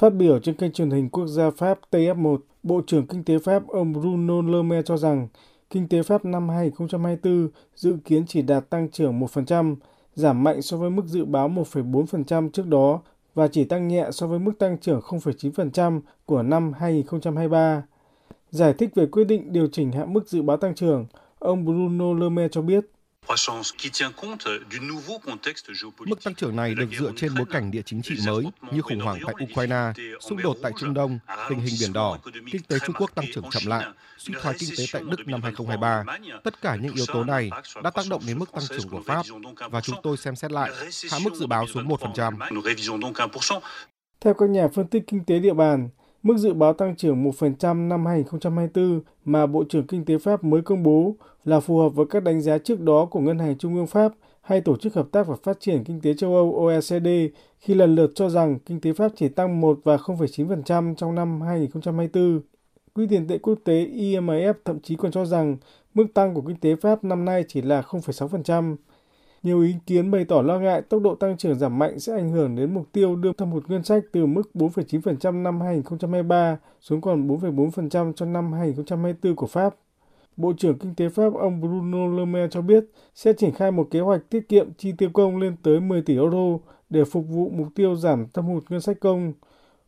Phát biểu trên kênh truyền hình quốc gia Pháp TF1, Bộ trưởng Kinh tế Pháp ông Bruno Le Maire cho rằng kinh tế Pháp năm 2024 dự kiến chỉ đạt tăng trưởng 1%, giảm mạnh so với mức dự báo 1,4% trước đó và chỉ tăng nhẹ so với mức tăng trưởng 0,9% của năm 2023. Giải thích về quyết định điều chỉnh hạ mức dự báo tăng trưởng, ông Bruno Le Maire cho biết Mức tăng trưởng này được dựa trên bối cảnh địa chính trị mới như khủng hoảng tại Ukraine, xung đột tại Trung Đông, tình hình Biển Đỏ, kinh tế Trung Quốc tăng trưởng chậm lại, suy thoái kinh tế tại Đức năm 2023. Tất cả những yếu tố này đã tác động đến mức tăng trưởng của Pháp và chúng tôi xem xét lại, hạ mức dự báo xuống 1%. Theo các nhà phân tích kinh tế địa bàn, Mức dự báo tăng trưởng 1% năm 2024 mà Bộ trưởng Kinh tế Pháp mới công bố là phù hợp với các đánh giá trước đó của Ngân hàng Trung ương Pháp hay Tổ chức Hợp tác và Phát triển Kinh tế châu Âu OECD khi lần lượt cho rằng kinh tế Pháp chỉ tăng 1 và 0,9% trong năm 2024. Quỹ tiền tệ quốc tế IMF thậm chí còn cho rằng mức tăng của kinh tế Pháp năm nay chỉ là 0,6%. Nhiều ý kiến bày tỏ lo ngại tốc độ tăng trưởng giảm mạnh sẽ ảnh hưởng đến mục tiêu đưa thâm hụt ngân sách từ mức 4,9% năm 2023 xuống còn 4,4% trong năm 2024 của Pháp. Bộ trưởng Kinh tế Pháp ông Bruno Le Maire cho biết sẽ triển khai một kế hoạch tiết kiệm chi tiêu công lên tới 10 tỷ euro để phục vụ mục tiêu giảm thâm hụt ngân sách công.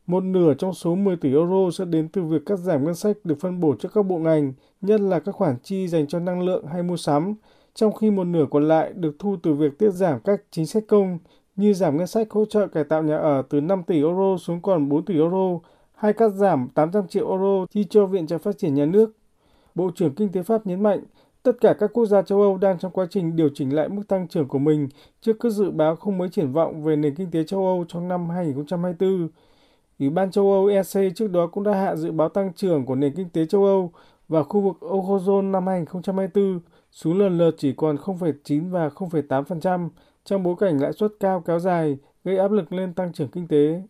Một nửa trong số 10 tỷ euro sẽ đến từ việc cắt giảm ngân sách được phân bổ cho các bộ ngành, nhất là các khoản chi dành cho năng lượng hay mua sắm, trong khi một nửa còn lại được thu từ việc tiết giảm các chính sách công như giảm ngân sách hỗ trợ cải tạo nhà ở từ 5 tỷ euro xuống còn 4 tỷ euro hay cắt giảm 800 triệu euro chi cho Viện trợ Phát triển Nhà nước. Bộ trưởng Kinh tế Pháp nhấn mạnh, tất cả các quốc gia châu Âu đang trong quá trình điều chỉnh lại mức tăng trưởng của mình trước các dự báo không mới triển vọng về nền kinh tế châu Âu trong năm 2024. Ủy ban châu Âu EC trước đó cũng đã hạ dự báo tăng trưởng của nền kinh tế châu Âu và khu vực Eurozone năm 2024 xuống lần lượt chỉ còn 0,9 và 0,8% trong bối cảnh lãi suất cao kéo dài gây áp lực lên tăng trưởng kinh tế.